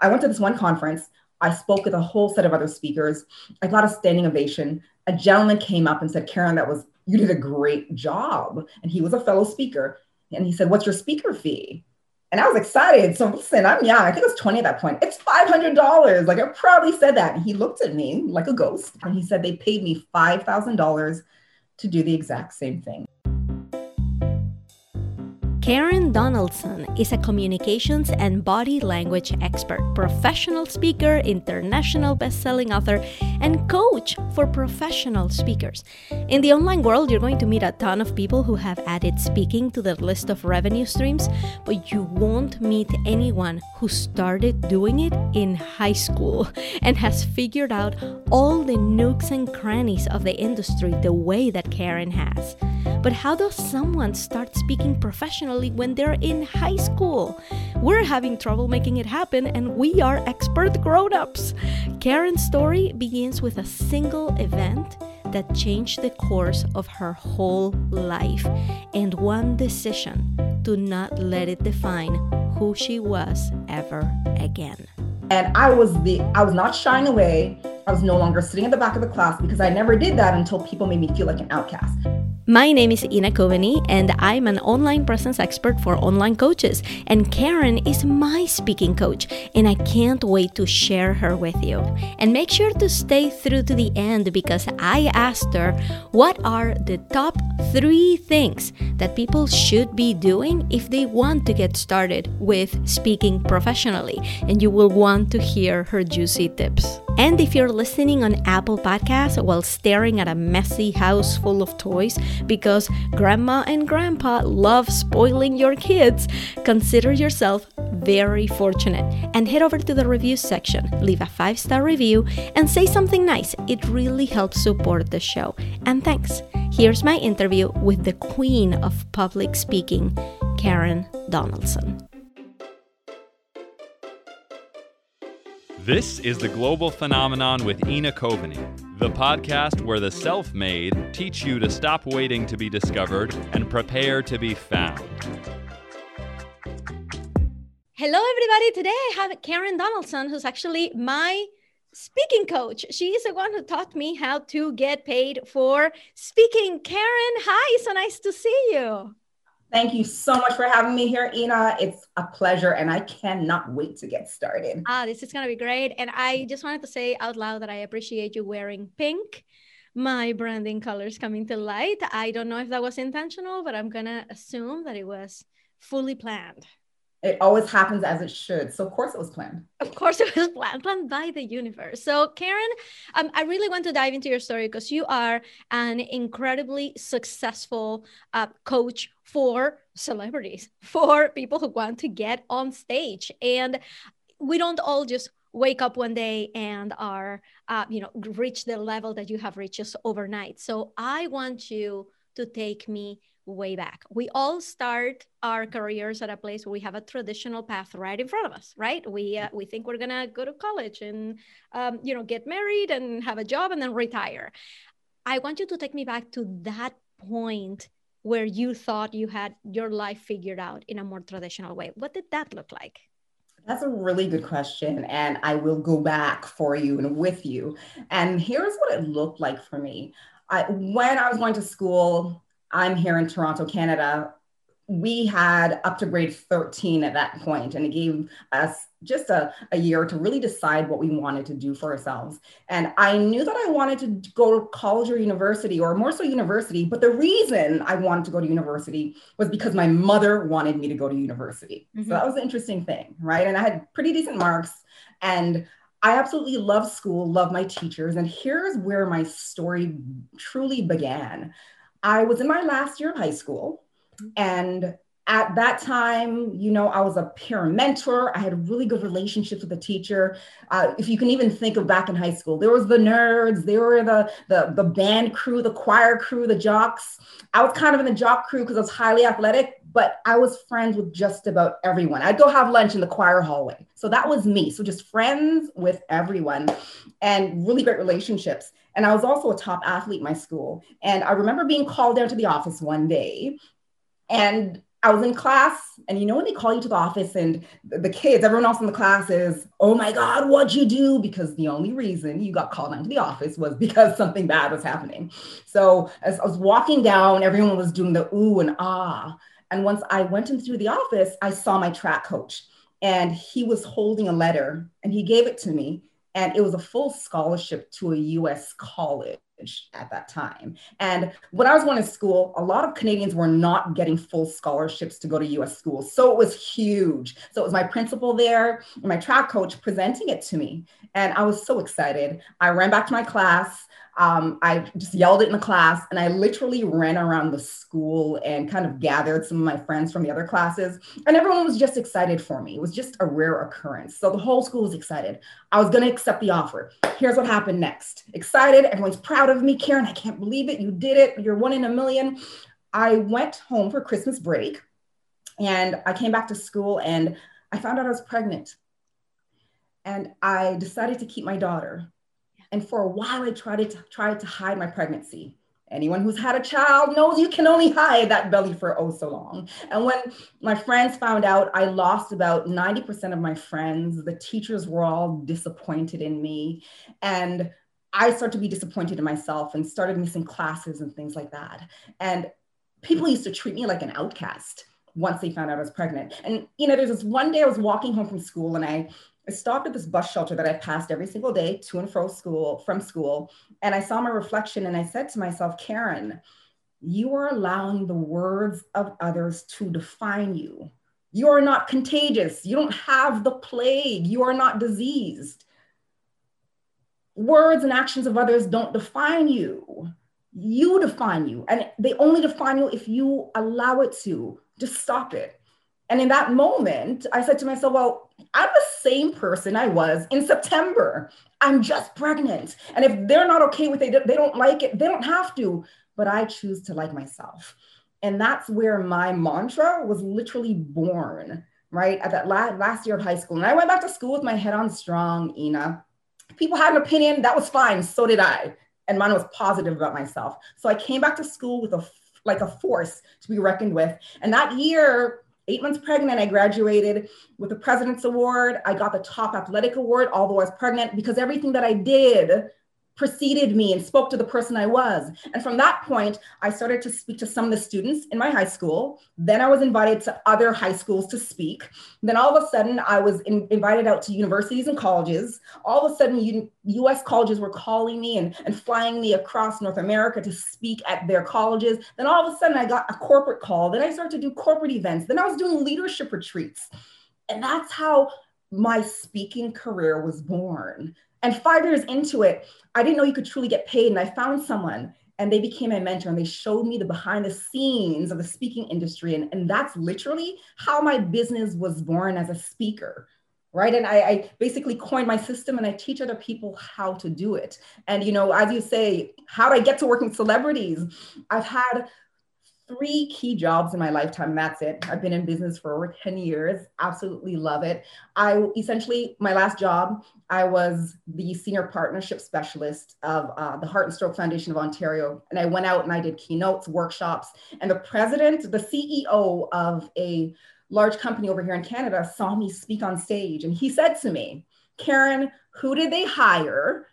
I went to this one conference. I spoke with a whole set of other speakers. I got a standing ovation. A gentleman came up and said, Karen, that was, you did a great job. And he was a fellow speaker. And he said, What's your speaker fee? And I was excited. So listen, I'm young. I think it was 20 at that point. It's $500. Like I proudly said that. And he looked at me like a ghost and he said they paid me $5,000 to do the exact same thing. Karen Donaldson is a communications and body language expert, professional speaker, international best-selling author, and coach for professional speakers. In the online world, you're going to meet a ton of people who have added speaking to their list of revenue streams, but you won't meet anyone who started doing it in high school and has figured out all the nooks and crannies of the industry the way that Karen has. But how does someone start speaking professionally when they're in high school? We're having trouble making it happen, and we are expert grown ups. Karen's story begins with a single event that changed the course of her whole life and one decision to not let it define who she was ever again. And I was the I was not shying away. I was no longer sitting at the back of the class because I never did that until people made me feel like an outcast. My name is Ina Coveney, and I'm an online presence expert for online coaches. And Karen is my speaking coach, and I can't wait to share her with you. And make sure to stay through to the end because I asked her what are the top three things that people should be doing if they want to get started with speaking professionally. And you will want to hear her juicy tips. And if you're listening on Apple Podcasts while staring at a messy house full of toys because grandma and grandpa love spoiling your kids, consider yourself very fortunate and head over to the review section, leave a five star review, and say something nice. It really helps support the show. And thanks. Here's my interview with the queen of public speaking, Karen Donaldson. This is the Global Phenomenon with Ina Coveney, the podcast where the self made teach you to stop waiting to be discovered and prepare to be found. Hello, everybody. Today I have Karen Donaldson, who's actually my speaking coach. She is the one who taught me how to get paid for speaking. Karen, hi. So nice to see you. Thank you so much for having me here, Ina. It's a pleasure, and I cannot wait to get started. Ah, this is going to be great. And I just wanted to say out loud that I appreciate you wearing pink. My branding colors coming to light. I don't know if that was intentional, but I'm going to assume that it was fully planned it always happens as it should. So of course it was planned. Of course it was planned, planned by the universe. So Karen, um, I really want to dive into your story because you are an incredibly successful uh, coach for celebrities, for people who want to get on stage, and we don't all just wake up one day and are, uh, you know, reach the level that you have reached just overnight. So I want you to take me way back. We all start our careers at a place where we have a traditional path right in front of us, right? We uh, we think we're gonna go to college and um, you know get married and have a job and then retire. I want you to take me back to that point where you thought you had your life figured out in a more traditional way. What did that look like? That's a really good question. And I will go back for you and with you. And here's what it looked like for me. I, when I was going to school, I'm here in Toronto, Canada. We had up to grade 13 at that point, and it gave us just a, a year to really decide what we wanted to do for ourselves. And I knew that I wanted to go to college or university, or more so university. But the reason I wanted to go to university was because my mother wanted me to go to university. Mm-hmm. So that was an interesting thing, right? And I had pretty decent marks. And I absolutely love school, love my teachers. And here's where my story truly began. I was in my last year of high school. And at that time, you know, I was a peer mentor. I had really good relationships with the teacher. Uh, if you can even think of back in high school, there was the nerds, there were the, the, the band crew, the choir crew, the jocks. I was kind of in the jock crew because I was highly athletic, but I was friends with just about everyone. I'd go have lunch in the choir hallway. So that was me. So just friends with everyone and really great relationships. And I was also a top athlete in my school. And I remember being called down to the office one day. And I was in class, and you know when they call you to the office, and the kids, everyone else in the class is, "Oh my God, what'd you do?" Because the only reason you got called into the office was because something bad was happening. So as I was walking down, everyone was doing the ooh and ah. And once I went into the office, I saw my track coach, and he was holding a letter, and he gave it to me, and it was a full scholarship to a U.S. college at that time. And when I was going to school, a lot of Canadians were not getting full scholarships to go to US schools. So it was huge. So it was my principal there, my track coach presenting it to me. And I was so excited. I ran back to my class um, I just yelled it in the class and I literally ran around the school and kind of gathered some of my friends from the other classes. And everyone was just excited for me. It was just a rare occurrence. So the whole school was excited. I was going to accept the offer. Here's what happened next excited. Everyone's proud of me. Karen, I can't believe it. You did it. You're one in a million. I went home for Christmas break and I came back to school and I found out I was pregnant. And I decided to keep my daughter and for a while, I tried to try to hide my pregnancy. Anyone who's had a child knows you can only hide that belly for oh so long. And when my friends found out, I lost about 90% of my friends. The teachers were all disappointed in me. And I started to be disappointed in myself and started missing classes and things like that. And people used to treat me like an outcast once they found out I was pregnant. And you know, there's this one day I was walking home from school and I I stopped at this bus shelter that I passed every single day to and fro school from school. And I saw my reflection and I said to myself, Karen, you are allowing the words of others to define you. You are not contagious. You don't have the plague. You are not diseased. Words and actions of others don't define you. You define you. And they only define you if you allow it to. Just stop it. And in that moment, I said to myself, well, I'm the same person I was in September. I'm just pregnant. And if they're not okay with it, they don't like it, they don't have to. But I choose to like myself. And that's where my mantra was literally born, right? At that last, last year of high school. And I went back to school with my head on strong, Ina. People had an opinion, that was fine. So did I. And mine was positive about myself. So I came back to school with a like a force to be reckoned with. And that year, eight months pregnant, I graduated with the President's Award. I got the top athletic award, although I was pregnant, because everything that I did preceded me and spoke to the person I was. And from that point, I started to speak to some of the students in my high school. Then I was invited to other high schools to speak. Then all of a sudden, I was in, invited out to universities and colleges. All of a sudden, U, US colleges were calling me and, and flying me across North America to speak at their colleges. Then all of a sudden, I got a corporate call. Then I started to do corporate events. Then I was doing leadership retreats. And that's how my speaking career was born. And five years into it, I didn't know you could truly get paid. And I found someone and they became my mentor and they showed me the behind the scenes of the speaking industry. And, and that's literally how my business was born as a speaker. Right. And I, I basically coined my system and I teach other people how to do it. And, you know, as you say, how did I get to working with celebrities? I've had three key jobs in my lifetime. that's it. I've been in business for over 10 years. Absolutely love it. I essentially, my last job, I was the senior partnership specialist of uh, the Heart and Stroke Foundation of Ontario. And I went out and I did keynotes, workshops. And the president, the CEO of a large company over here in Canada saw me speak on stage. And he said to me, Karen, who did they hire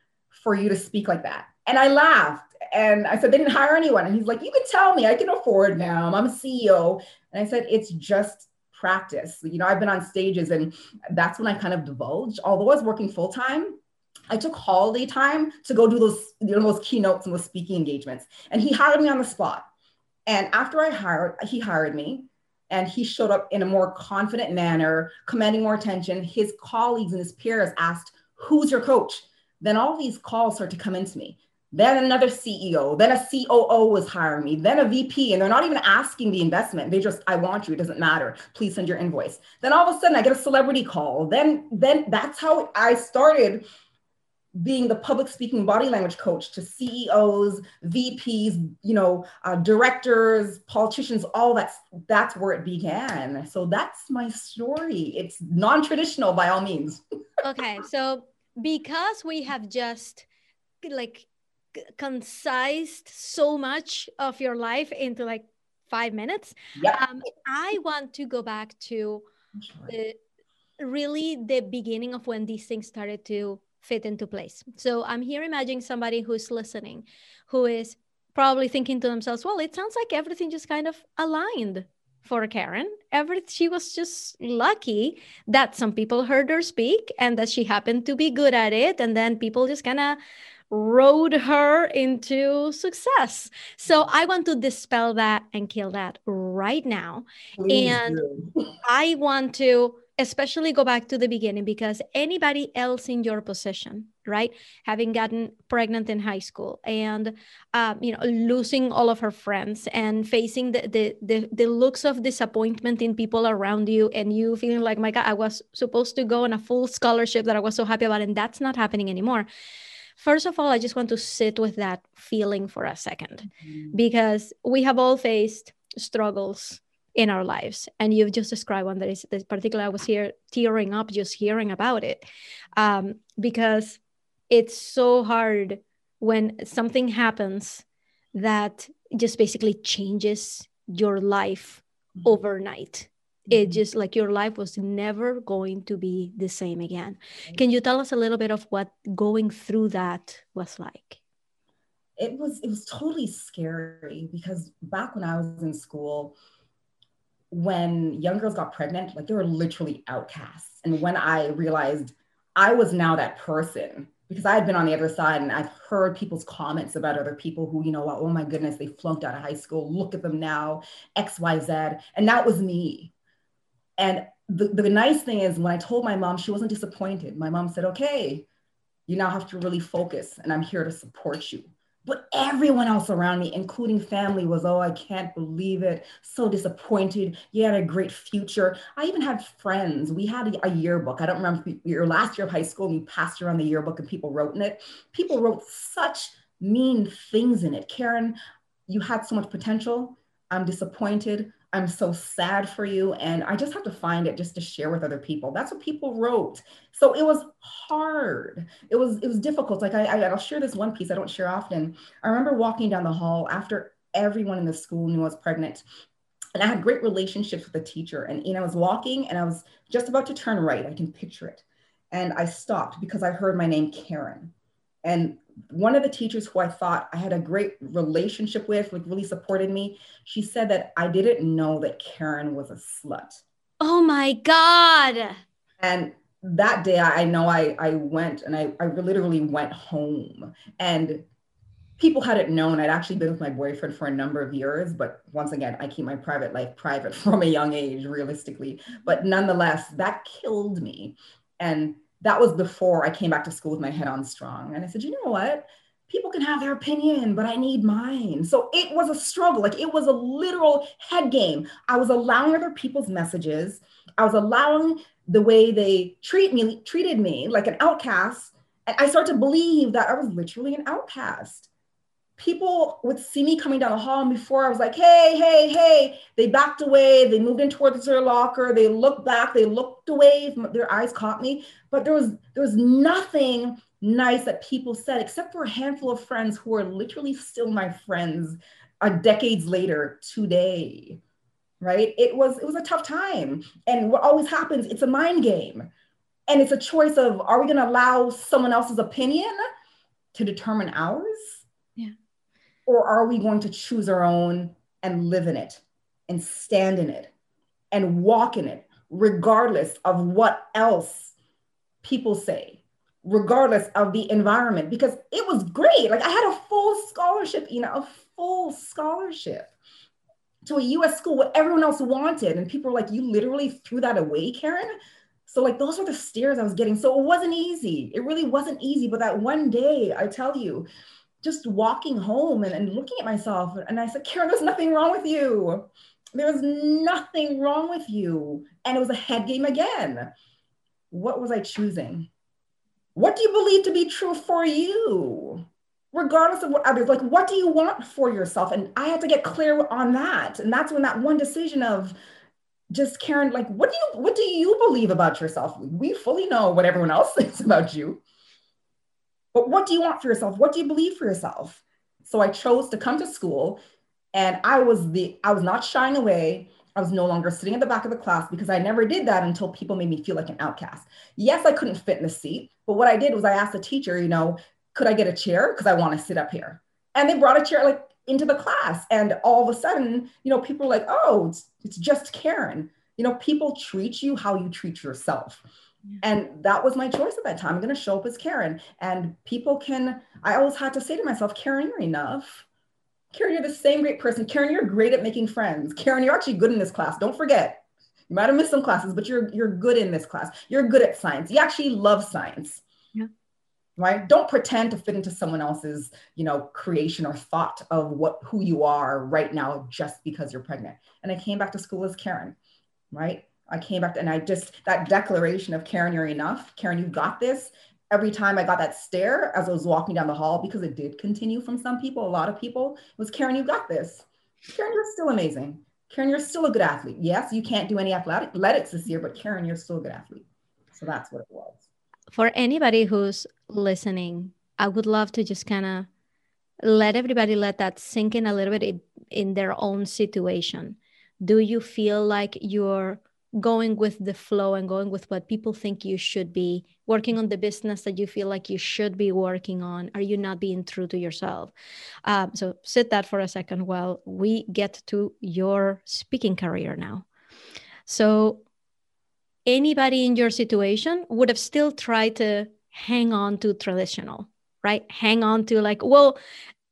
for you to speak like that? And I laughed and I said, they didn't hire anyone. And he's like, you can tell me, I can afford now. I'm a CEO. And I said, it's just practice. You know, I've been on stages and that's when I kind of divulged. Although I was working full time, I took holiday time to go do those, you know, those keynotes and those speaking engagements. And he hired me on the spot. And after I hired, he hired me and he showed up in a more confident manner, commanding more attention. His colleagues and his peers asked, who's your coach? Then all these calls started to come into me. Then another CEO, then a COO was hiring me, then a VP, and they're not even asking the investment. They just, I want you, it doesn't matter. Please send your invoice. Then all of a sudden I get a celebrity call. Then, then that's how I started being the public speaking body language coach to CEOs, VPs, you know, uh, directors, politicians, all that's that's where it began. So that's my story. It's non-traditional by all means. okay, so because we have just like concised so much of your life into like five minutes. Yep. Um, I want to go back to the, really the beginning of when these things started to fit into place. So I'm here imagining somebody who's listening, who is probably thinking to themselves, well, it sounds like everything just kind of aligned for Karen. Every she was just lucky that some people heard her speak and that she happened to be good at it, and then people just kind of rode her into success. So I want to dispel that and kill that right now. Please and do. I want to especially go back to the beginning because anybody else in your position right having gotten pregnant in high school and um, you know losing all of her friends and facing the, the, the the looks of disappointment in people around you and you feeling like my god i was supposed to go on a full scholarship that i was so happy about and that's not happening anymore first of all i just want to sit with that feeling for a 2nd mm-hmm. because we have all faced struggles in our lives. And you've just described one that is particularly, I was here tearing up just hearing about it um, because it's so hard when something happens that just basically changes your life mm-hmm. overnight. It mm-hmm. just like your life was never going to be the same again. Can you tell us a little bit of what going through that was like? It was it was totally scary because back when I was in school, when young girls got pregnant, like they were literally outcasts. And when I realized I was now that person, because I had been on the other side and I've heard people's comments about other people who, you know, oh my goodness, they flunked out of high school. Look at them now, X, Y, Z. And that was me. And the, the nice thing is when I told my mom, she wasn't disappointed. My mom said, okay, you now have to really focus and I'm here to support you. But everyone else around me, including family, was, oh, I can't believe it. So disappointed. You had a great future. I even had friends. We had a, a yearbook. I don't remember your last year of high school, we passed around the yearbook and people wrote in it. People wrote such mean things in it. Karen, you had so much potential. I'm disappointed. I'm so sad for you. And I just have to find it just to share with other people. That's what people wrote. So it was hard. It was, it was difficult. Like I, I, I'll share this one piece I don't share often. I remember walking down the hall after everyone in the school knew I was pregnant. And I had great relationships with the teacher. And you know, I was walking and I was just about to turn right. I can picture it. And I stopped because I heard my name, Karen. And one of the teachers who I thought I had a great relationship with, like really supported me, she said that I didn't know that Karen was a slut. Oh my God. And that day I know I, I went and I, I literally went home and people hadn't known I'd actually been with my boyfriend for a number of years, but once again, I keep my private life private from a young age, realistically. But nonetheless, that killed me. And that was before I came back to school with my head on strong. And I said, you know what? People can have their opinion, but I need mine. So it was a struggle. Like it was a literal head game. I was allowing other people's messages. I was allowing the way they treat me, treated me like an outcast. And I started to believe that I was literally an outcast people would see me coming down the hall and before I was like, hey, hey, hey, they backed away, they moved in towards their locker, they looked back, they looked away, their eyes caught me. But there was there was nothing nice that people said, except for a handful of friends who are literally still my friends uh, decades later today. Right. It was it was a tough time. And what always happens, it's a mind game. And it's a choice of are we going to allow someone else's opinion to determine ours? Or are we going to choose our own and live in it and stand in it and walk in it, regardless of what else people say, regardless of the environment? Because it was great. Like I had a full scholarship, you know, a full scholarship to a US school, what everyone else wanted. And people were like, you literally threw that away, Karen? So like those were the stares I was getting. So it wasn't easy. It really wasn't easy. But that one day, I tell you, just walking home and, and looking at myself. And I said, Karen, there's nothing wrong with you. There was nothing wrong with you. And it was a head game again. What was I choosing? What do you believe to be true for you? Regardless of what others like, what do you want for yourself? And I had to get clear on that. And that's when that one decision of just Karen, like, what do you what do you believe about yourself? We fully know what everyone else thinks about you. But what do you want for yourself? What do you believe for yourself? So I chose to come to school And I was the, I was not shying away. I was no longer sitting at the back of the class because I never did that until people made me feel like an outcast. Yes, I couldn't fit in the seat, but what I did was I asked the teacher, you know, could I get a chair? Because I want to sit up here. And they brought a chair like into the class. And all of a sudden, you know, people were like, oh, it's, it's just Karen. You know, people treat you how you treat yourself. Yeah. And that was my choice at that time. I'm going to show up as Karen. And people can, I always had to say to myself, Karen, you're enough. Karen, you're the same great person. Karen, you're great at making friends. Karen, you're actually good in this class. Don't forget. You might have missed some classes, but you're you're good in this class. You're good at science. You actually love science. Yeah. Right? Don't pretend to fit into someone else's, you know, creation or thought of what who you are right now just because you're pregnant. And I came back to school as Karen, right? I came back and I just that declaration of Karen, you're enough. Karen, you got this every time I got that stare as I was walking down the hall, because it did continue from some people, a lot of people, was Karen, you got this. Karen, you're still amazing. Karen, you're still a good athlete. Yes, you can't do any athletics this year, but Karen, you're still a good athlete. So that's what it was. For anybody who's listening, I would love to just kind of let everybody let that sink in a little bit in, in their own situation. Do you feel like you're going with the flow and going with what people think you should be working on the business that you feel like you should be working on are you not being true to yourself? Um, so sit that for a second while we get to your speaking career now. So anybody in your situation would have still tried to hang on to traditional right? Hang on to like well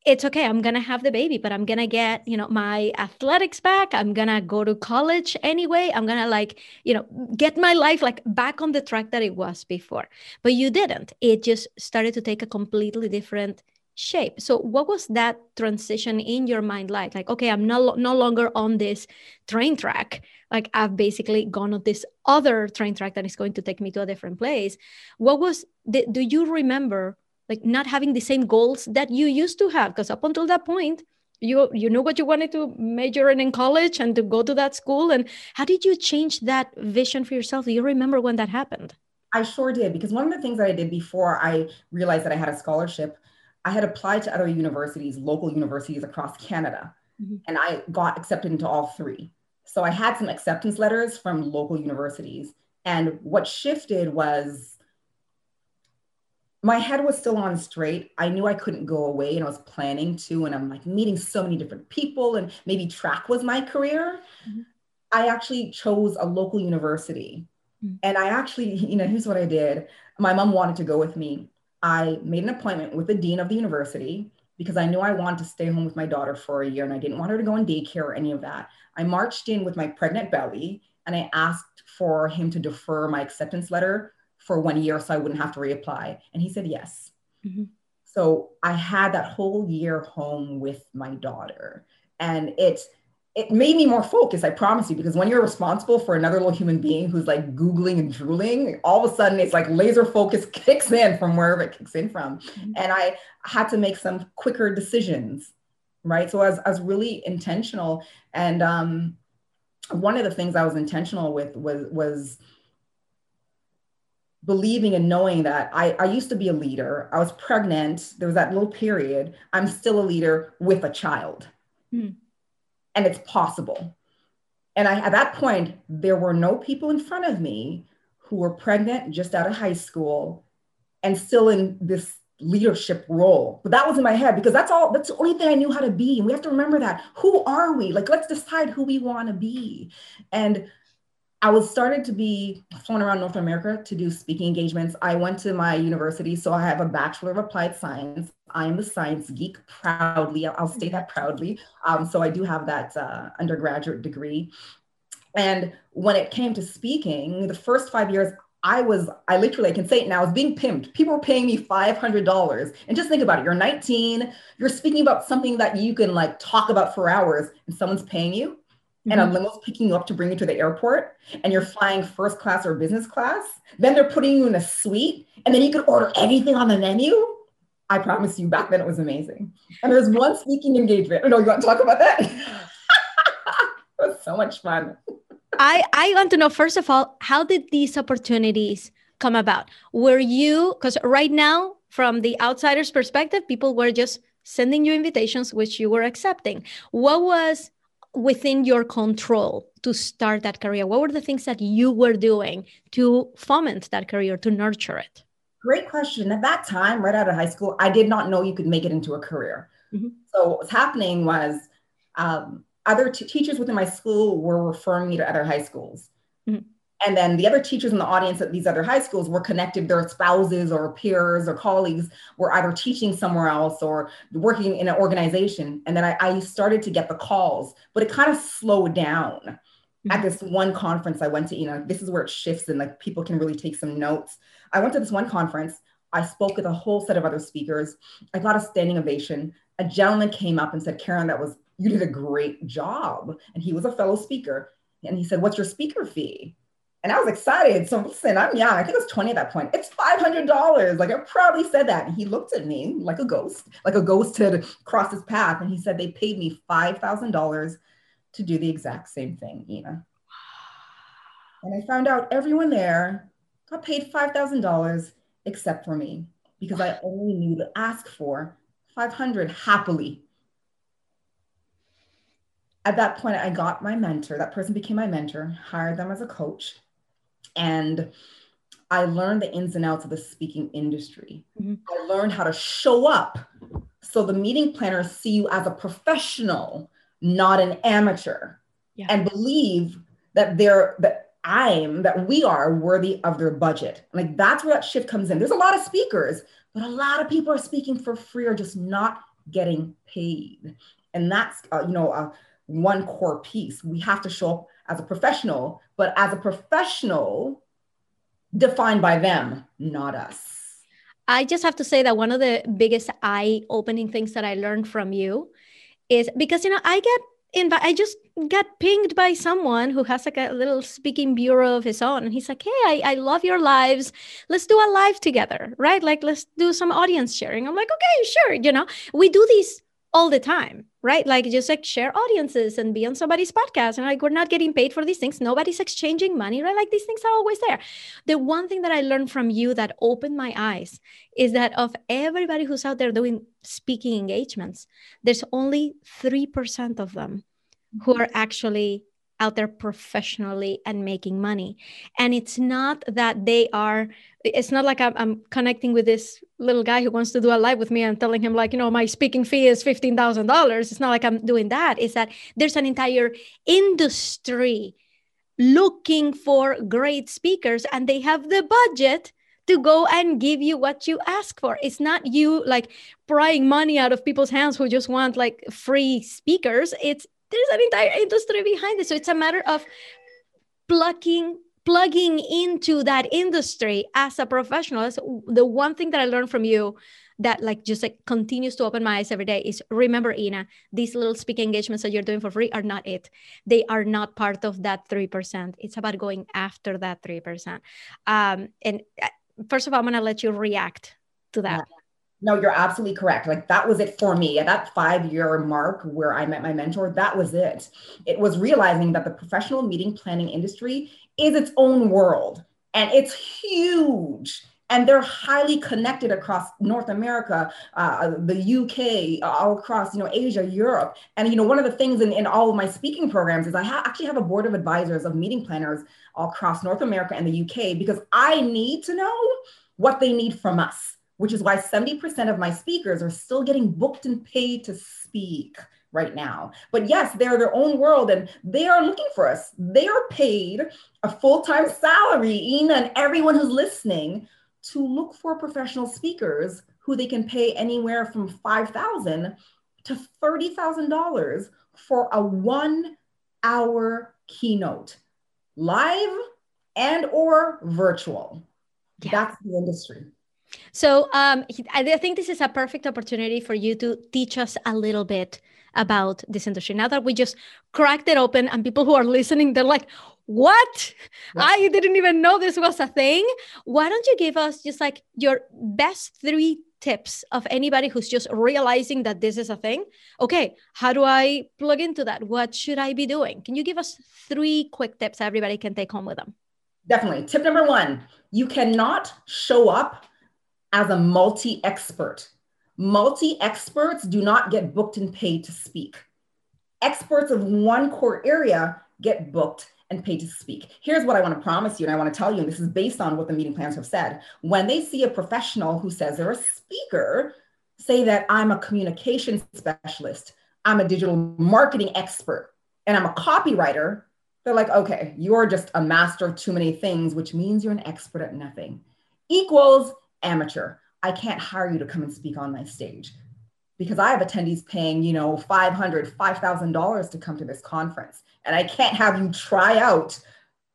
it's okay i'm gonna have the baby but i'm gonna get you know my athletics back i'm gonna go to college anyway i'm gonna like you know get my life like back on the track that it was before. But you didn't it just started to take a completely different shape. So what was that transition in your mind like? Like okay i'm no, no longer on this train track like i've basically gone on this other train track that is going to take me to a different place. What was do you remember like not having the same goals that you used to have because up until that point you you knew what you wanted to major in in college and to go to that school. And how did you change that vision for yourself? Do you remember when that happened? I sure did because one of the things that i did before i realized that i had a scholarship i had applied to other universities local universities across canada. Mm-hmm. and i got accepted into all three. So i had some acceptance letters from local universities. And what shifted was my head was still on straight. I knew I couldn't go away and I was planning to, and I'm like meeting so many different people, and maybe track was my career. Mm-hmm. I actually chose a local university. Mm-hmm. And I actually, you know, here's what I did. My mom wanted to go with me. I made an appointment with the dean of the university because I knew I wanted to stay home with my daughter for a year and I didn't want her to go in daycare or any of that. I marched in with my pregnant belly and I asked for him to defer my acceptance letter for one year so I wouldn't have to reapply? And he said yes. Mm-hmm. So I had that whole year home with my daughter. And it it made me more focused, I promise you, because when you're responsible for another little human being who's like Googling and drooling, all of a sudden it's like laser focus kicks in from wherever it kicks in from. Mm-hmm. And I had to make some quicker decisions, right? So I was, I was really intentional. And um, one of the things I was intentional with was, was believing and knowing that I, I used to be a leader. I was pregnant. There was that little period. I'm still a leader with a child. Mm. And it's possible. And I, at that point, there were no people in front of me who were pregnant just out of high school and still in this leadership role. But that was in my head because that's all, that's the only thing I knew how to be. And we have to remember that. Who are we? Like, let's decide who we want to be. And I was started to be flown around North America to do speaking engagements. I went to my university, so I have a Bachelor of Applied Science. I am a science geek proudly. I'll state that proudly. Um, so I do have that uh, undergraduate degree. And when it came to speaking, the first five years, I was, I literally, I can say it now, I was being pimped. People were paying me $500. And just think about it. You're 19, you're speaking about something that you can like talk about for hours, and someone's paying you and a limo's picking you up to bring you to the airport and you're flying first class or business class then they're putting you in a suite and then you can order anything on the menu. I promise you back then it was amazing. And there's one speaking engagement. Oh no you want to talk about that? It was so much fun. I i want to know first of all how did these opportunities come about? Were you because right now from the outsider's perspective people were just sending you invitations, which you were accepting. What was within your control to start that career? What were the things that you were doing to foment that career, to nurture it? Great question. At that time, right out of high school, I did not know you could make it into a career. Mm-hmm. So what was happening was um, other t- teachers within my school were referring me to other high schools. Mm-hmm. And then the other teachers in the audience at these other high schools were connected, their spouses or peers or colleagues were either teaching somewhere else or working in an organization. And then I, I started to get the calls, but it kind of slowed down. Mm-hmm. At this one conference I went to, you know, this is where it shifts and like people can really take some notes. I went to this one conference. I spoke with a whole set of other speakers. I got a standing ovation. A gentleman came up and said, Karen, that was, you did a great job. And he was a fellow speaker. And he said, What's your speaker fee? And I was excited. So listen, I'm young. I think I was 20 at that point. It's $500. Like I probably said that. And he looked at me like a ghost, like a ghost had crossed his path. And he said, they paid me $5,000 to do the exact same thing, Ina. And I found out everyone there got paid $5,000 except for me because I only knew to ask for 500 happily. At that point, I got my mentor. That person became my mentor, hired them as a coach and I learned the ins and outs of the speaking industry. Mm-hmm. I learned how to show up so the meeting planners see you as a professional, not an amateur, yeah. and believe that they're that I'm that we are worthy of their budget. Like that's where that shift comes in. There's a lot of speakers, but a lot of people are speaking for free or just not getting paid, and that's uh, you know uh, one core piece. We have to show up as a professional, but as a professional defined by them, not us. I just have to say that one of the biggest eye opening things that I learned from you is because, you know, I get invite I just got pinged by someone who has like a little speaking bureau of his own. And he's like, Hey, I, I love your lives. Let's do a live together, right? Like, let's do some audience sharing. I'm like, okay, sure. You know, we do these all the time right? Like just like share audiences and be on somebody's podcast. And like we're not getting paid for these things. Nobody's exchanging money right? Like these things are always there. The one thing that i learned from you that opened my eyes is that of everybody who's out there doing speaking engagements there's only 3% of them who are mm-hmm. actually out there professionally and making money. And it's not that they are, it's not like I'm, I'm, connecting with this little guy who wants to do a live with me and telling him, like, you know, my speaking fee is $15,000. It's not like I'm doing that. It's that there's an entire industry looking for great speakers and they have the budget to go and give you what you ask for. It's not you like prying money out of people's hands who just want like free speakers. It's there's an entire industry behind it. So it's a matter of plugging plugging into that industry as a professional. The one thing that I learned from you that like just like continues to open my eyes every day is remember Ina, these little speaking engagements that you're doing for free are not it. They are not part of that 3%. It's about going after that 3%. Um, and uh, first of all, I'm going to let you react to that. Yeah. No, you're absolutely correct. Like that was it for me at that five year mark where I met my mentor. That was it. It was realizing that the professional meeting planning industry is its own world and it's huge. And they're highly connected across North America, uh, the UK, all across you know Asia, Europe. And you know one of the things in, in all of my speaking programs is I ha- actually have a board of advisors of meeting planners all across North America and the UK because I need to know what they need from us which is why 70% of my speakers are still getting booked and paid to speak right now. But yes, they're their own world and they are looking for us. They are paid a full time salary, Ina and everyone who's listening, to look for professional speakers who they can pay anywhere from 5000 to $30,000 for a one hour keynote, live and or virtual. Yeah. That's the industry. So um, I think this is a perfect opportunity for you to teach us a little bit about this industry. Now that we just cracked it open and people who are listening, they're like, what? I didn't even know this was a thing. Why don't you give us just like your best three tips of anybody who's just realizing that this is a thing? Okay, how do I plug into that? What should I be doing? Can you give us three quick tips everybody can take home with them? Definitely. Tip number one you cannot show up as a multi expert. Multi experts do not get booked and paid to speak. Experts of one core area get booked and paid to speak. Here's what I want to promise you, and I want to tell you, and this is based on what the meeting planners have said. When they see a professional who says they're a speaker, say that I'm a communication specialist, I'm a digital marketing expert, and I'm a copywriter, they're like, okay, you're just a master of too many things, which means you're an expert at nothing. Equals amateur. I can't hire you to come and speak on my stage because I have attendees paying, you know, $500, $5,000 to come to this conference. And I can't have you try out,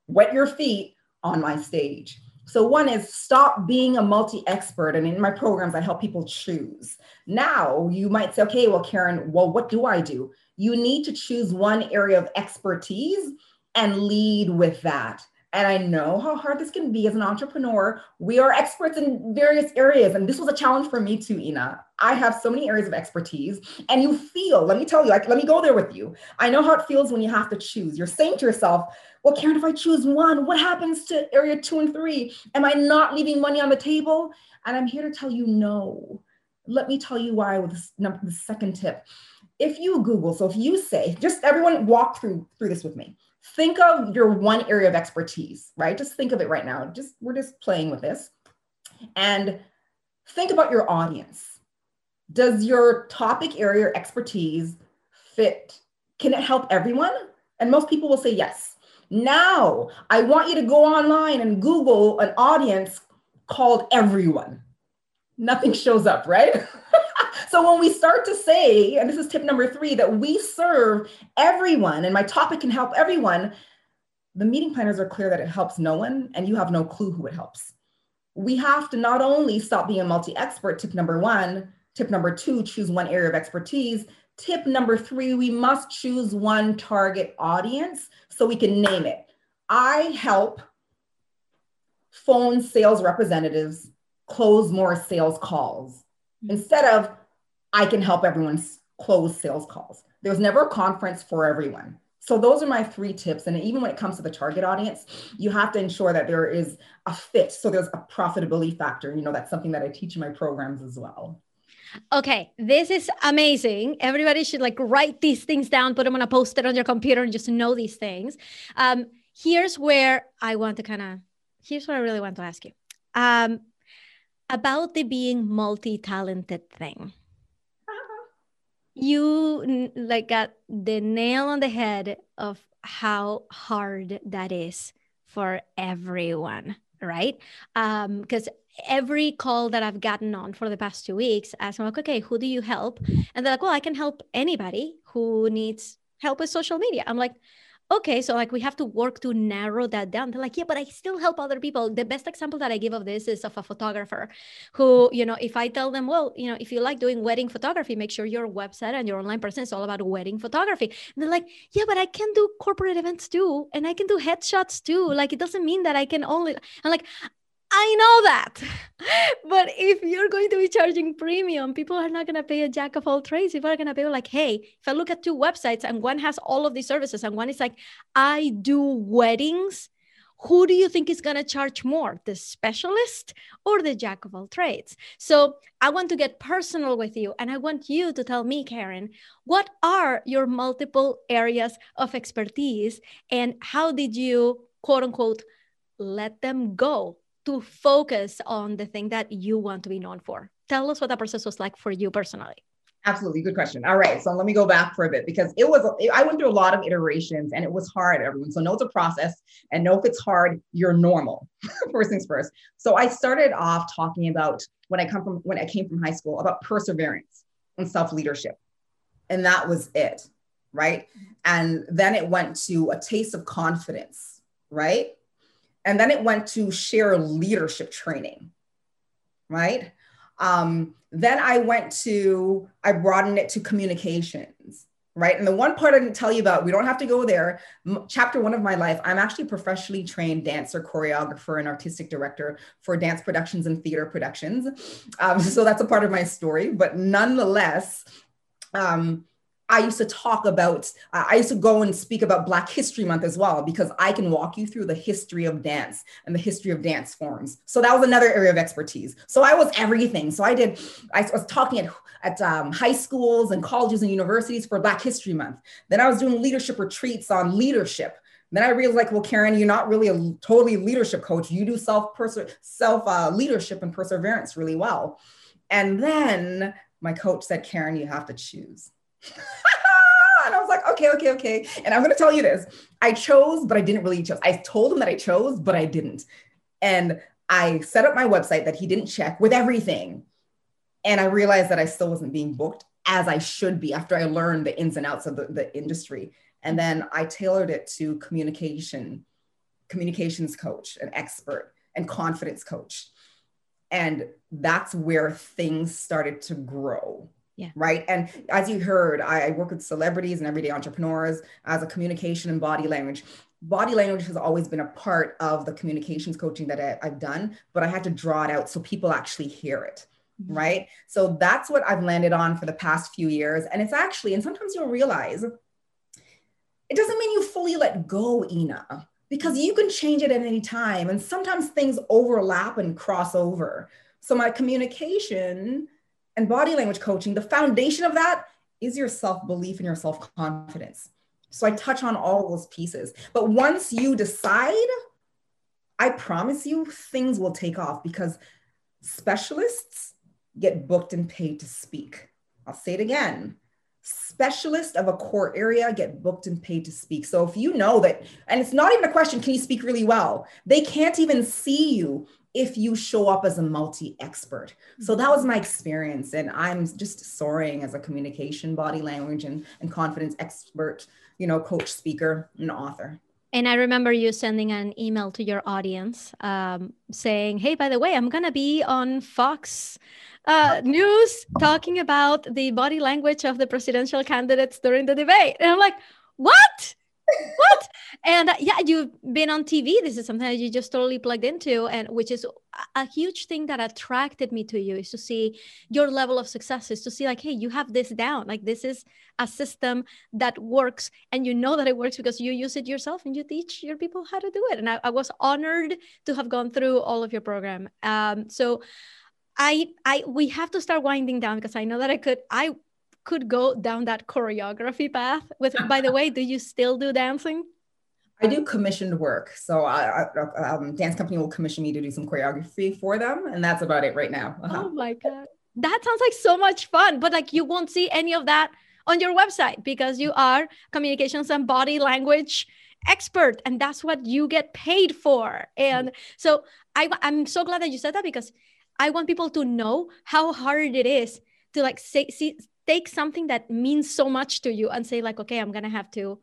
wet your feet on my stage. So, one is stop being a multi expert. And in my programs, I help people choose. Now, you might say, okay, well, Karen, well, what do I do? You need to choose one area of expertise and lead with that. And I know how hard this can be as an entrepreneur. We are experts in various areas. And this was a challenge for me too, Ina. I have so many areas of expertise. And you feel, let me tell you, like, let me go there with you. I know how it feels when you have to choose. You're saying to yourself, well, Karen, if I choose one, what happens to area two and three? Am I not leaving money on the table? And I'm here to tell you no. Let me tell you why with this the second tip. If you Google, so if you say, just everyone walk through through this with me think of your one area of expertise, right? Just think of it right now. Just we're just playing with this. And think about your audience. Does your topic area or expertise fit? Can it help everyone? And most people will say yes. Now, I want you to go online and Google an audience called everyone. Nothing shows up, right? So when we start to say, and this is tip number three, that we serve everyone and my topic can help everyone, the meeting planners are clear that it helps no one and you have no clue who it helps. We have to not only stop being a multi expert, tip number one, tip number two, choose one area of expertise. Tip number three, we must choose one target audience so we can name it. I help phone sales representatives close more sales calls hmm. instead of I can help everyone close sales calls. There's never a conference for everyone. So those are my three tips. And even when it comes to the target audience, you have to ensure that there is a fit. So there's a profitability factor. You know, that's something that I teach in my programs as well. Okay, this is amazing. Everybody should like write these things down, put them on a post-it on your computer, and just know these things. Um, here's where I want to kind of. Here's what I really want to ask you um, about the being multi-talented thing you like got the nail on the head of how hard that is for everyone right? Um because every call that i've gotten on for the past two weeks i'm like okay who do you help? And they're like well i can help anybody who needs help with social media. I'm like okay so like we have to work to narrow that down. They're like yeah but i still help other people. The best example that i give of this is of a photographer who you know if i tell them well you know if you like doing wedding photography make sure your website and your online presence is all about wedding photography. And they're like yeah but i can do corporate events too and i can do headshots too. Like it doesn't mean that i can only i'm like I know that. but if you're going to be charging premium, people are not going to pay a jack of all trades. People are going to pay like, hey, if I look at two websites and one has all of these services and one is like, I do weddings, who do you think is going to charge more, the specialist or the jack of all trades? So I want to get personal with you and I want you to tell me, Karen, what are your multiple areas of expertise and how did you, quote unquote, let them go to focus on the thing that you want to be known for. Tell us what that process was like for you personally. Absolutely. Good question. All right. So let me go back for a bit because it was, I went through a lot of iterations and it was hard, everyone. So know it's a process and know if it's hard, you're normal. first things first. So I started off talking about when I come from, when I came from high school about perseverance and self leadership. And that was it. Right. And then it went to a taste of confidence. Right. And then it went to share leadership training, right? Um, then I went to, I broadened it to communications, right? And the one part I didn't tell you about, we don't have to go there. M- chapter one of my life, I'm actually professionally trained dancer, choreographer, and artistic director for dance productions and theater productions. Um, so that's a part of my story. But nonetheless, um, I used to talk about, I used to go and speak about Black History Month as well, because I can walk you through the history of dance and the history of dance forms. So that was another area of expertise. So I was everything. So I did, I was talking at, at um, high schools and colleges and universities for Black History Month. Then I was doing leadership retreats on leadership. Then I realized, like, well, Karen, you're not really a totally leadership coach. You do self self uh, leadership and perseverance really well. And then my coach said, Karen, you have to choose. and I was like, okay, okay, okay. And I'm going to tell you this I chose, but I didn't really choose. I told him that I chose, but I didn't. And I set up my website that he didn't check with everything. And I realized that I still wasn't being booked as I should be after I learned the ins and outs of the, the industry. And then I tailored it to communication, communications coach, an expert, and confidence coach. And that's where things started to grow yeah. Right. And as you heard, I, I work with celebrities and everyday entrepreneurs as a communication and body language. Body language has always been a part of the communications coaching that I, I've done, but I had to draw it out so people actually hear it. Mm-hmm. Right. So that's what I've landed on for the past few years. And it's actually, and sometimes you'll realize it doesn't mean you fully let go, Ina, because you can change it at any time. And sometimes things overlap and cross over. So my communication and body language coaching, the foundation of that is your self belief and your self confidence. So I touch on all those pieces. But once you decide, I promise you things will take off because specialists get booked and paid to speak. I'll say it again. Specialists of a core area get booked and paid to speak. So if you know that, and it's not even a question, can you speak really well? They can't even see you if you show up as a multi expert. So that was my experience. And I'm just soaring as a communication, body language, and, and confidence expert, you know, coach, speaker, and author. And I remember you sending an email to your audience um, saying, Hey, by the way, I'm going to be on Fox uh, News talking about the body language of the presidential candidates during the debate. And I'm like, What? What? And uh, yeah, you've been on TV. This is something that you just totally plugged into, and which is a huge thing that attracted me to you is to see your level of success, is to see like, hey, you have this down. Like this is a system that works, and you know that it works because you use it yourself and you teach your people how to do it. And I, I was honored to have gone through all of your program. Um, so. I, I, we have to start winding down because I know that I could, I could go down that choreography path with by the way do you still do dancing? I do commissioned work. So I, I, um, dance company will commission me to do some choreography for them and that's about it right now. Uh-huh. oh my god. That sounds like so much fun but like you won't see any of that on your website because you are communications and body language expert and that's what you get paid for. And so I, i'm so glad that you said that because i want people to know how hard it is to like say, see, take something that means so much to you and say like okay i'm gonna have to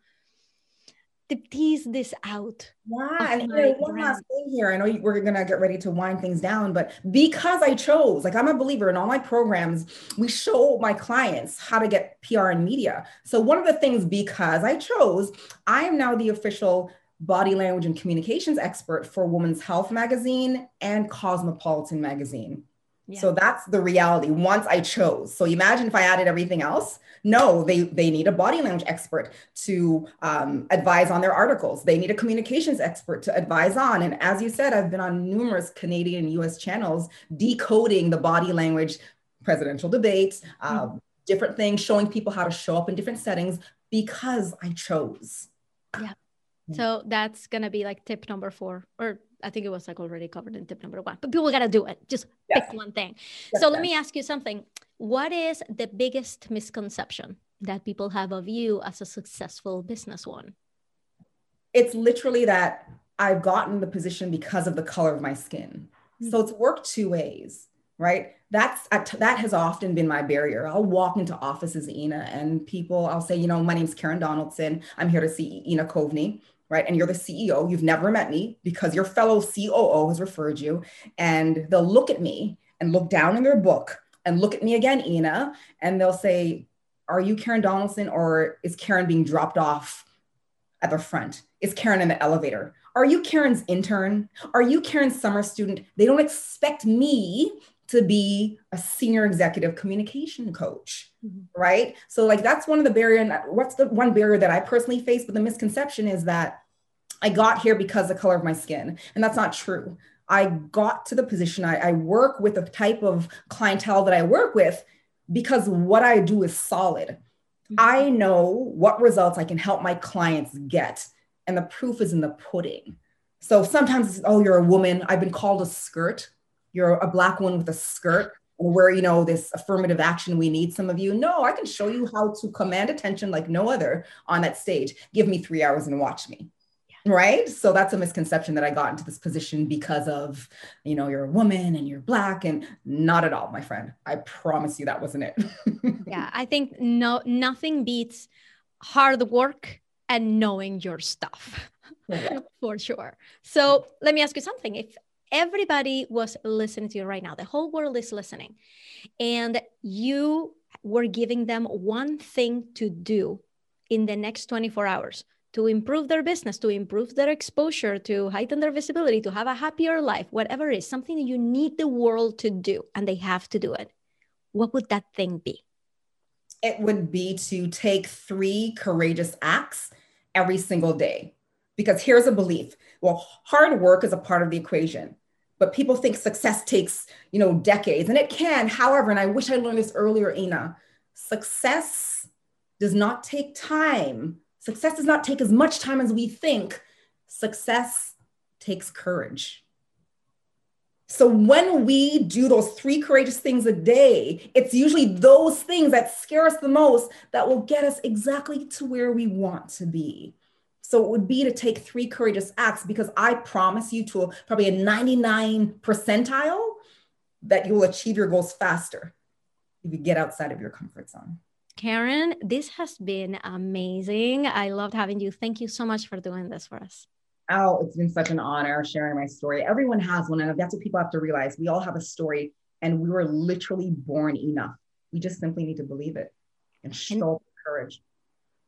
to tease this out. Yeah, and one last thing here. I know we're gonna get ready to wind things down, but because I chose, like I'm a believer in all my programs, we show my clients how to get PR and media. So one of the things, because I chose, I am now the official body language and communications expert for Women's Health magazine and Cosmopolitan magazine. Yeah. So that's the reality once I chose. So imagine if I added everything else. No, they, they need a body language expert to um, advise on their articles. They need a communications expert to advise on. And as you said, I've been on numerous Canadian US channels decoding the body language, presidential debates, mm-hmm. different things, showing people how to show up in different settings because I chose. Yeah. So that's going to be like tip number four or I think it was like already covered in tip number one, but people got to do it. Just yes. pick one thing. Yes, so let me ask you something. What is the biggest misconception that people have of you as a successful business one? It's literally that I've gotten the position because of the color of my skin. Mm-hmm. So it's worked two ways, right? That's that has often been my barrier. I'll walk into offices, Ina, and people, I'll say, you know, my name's Karen Donaldson. I'm here to see Ina Coveney right? And you're the CEO, you've never met me because your fellow COO has referred you. And they'll look at me and look down in their book and look at me again, Ina, and they'll say, Are you Karen Donaldson or is Karen being dropped off at the front? Is Karen in the elevator? Are you Karen's intern? Are you Karen's summer student? They don't expect me to be a senior executive communication coach, mm-hmm. right? So like that's one of the barrier. And what's the one barrier that I personally face? But the misconception is that I got here because the color of my skin, and that's not true. I got to the position. I, I work with the type of clientele that I work with because what I do is solid. Mm-hmm. I know what results I can help my clients get, and the proof is in the pudding. So sometimes, oh, you're a woman. I've been called a skirt you're a black woman with a skirt or where you know this affirmative action we need some of you. No i can show you how to command attention like no other on that stage. Give me three hours and watch me. Yeah. right? So that's a misconception that i got into this position because of you know you're a woman and you're black and not at all my friend. I promise you that wasn't it. Yeah i think no nothing beats hard work and knowing your stuff. Yeah. for sure. So let me ask you something. If everybody was listening to you right now. The whole world is listening. And you were giving them one thing to do in the next 24 hours to improve their business, to improve their exposure, to heighten their visibility, to have a happier life, whatever it is, something that you need the world to do and they have to do it. What would that thing be? It would be to take three courageous acts every single day. Because here's a belief well, hard work is a part of the equation, but people think success takes, you know, decades, and it can. However, and I wish I learned this earlier, Ina, success does not take time. Success does not take as much time as we think. Success takes courage. So when we do those three courageous things a day, it's usually those things that scare us the most that will get us exactly to where we want to be. So it would be to take three courageous acts because I promise you to probably a 99 percentile that you will achieve your goals faster if you get outside of your comfort zone. Karen, this has been amazing. I loved having you. Thank you so much for doing this for us. Oh, it's been such an honor sharing my story. Everyone has one, and that's what people have to realize. We all have a story, and we were literally born enough. We just simply need to believe it and show and courage.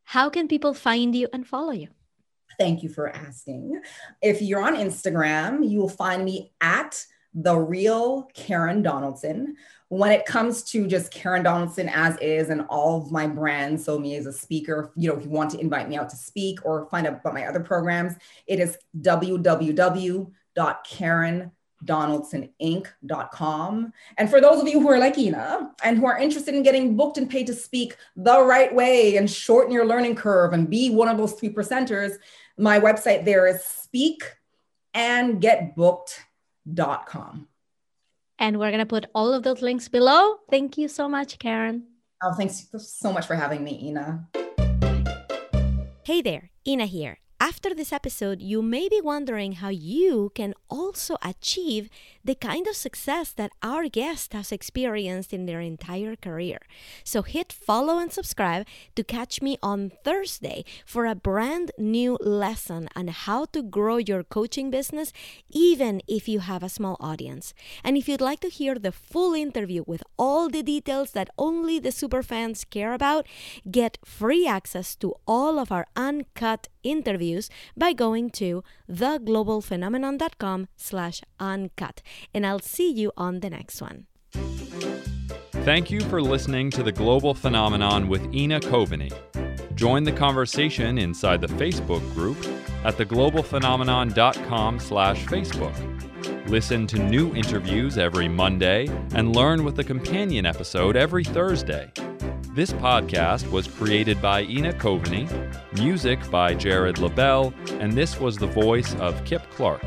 How can people find you and follow you? Thank you for asking. If you're on Instagram, you will find me at the real Karen Donaldson. When it comes to just Karen Donaldson as is and all of my brands, so me as a speaker, you know, if you want to invite me out to speak or find out about my other programs, it is www.karen donaldsoninc.com. And for those of you who are like Ina and who are interested in getting booked and paid to speak the right way and shorten your learning curve and be one of those three percenters, my website there is speakandgetbooked.com. And we're going to put all of those links below. Thank you so much, Karen. Oh, thanks so much for having me, Ina. Hey there, Ina here. After this episode, you may be wondering how you can also achieve the kind of success that our guest has experienced in their entire career. So hit follow and subscribe to catch me on Thursday for a brand new lesson on how to grow your coaching business, even if you have a small audience. And if you'd like to hear the full interview with all the details that only the superfans care about, get free access to all of our uncut interviews by going to theglobalphenomenon.com slash uncut. And I'll see you on the next one. Thank you for listening to The Global Phenomenon with Ina Coveney. Join the conversation inside the Facebook group at theglobalphenomenon.com slash Facebook. Listen to new interviews every Monday and learn with a companion episode every Thursday. This podcast was created by Ina Coveney, music by Jared Lebel, and this was the voice of Kip Clark.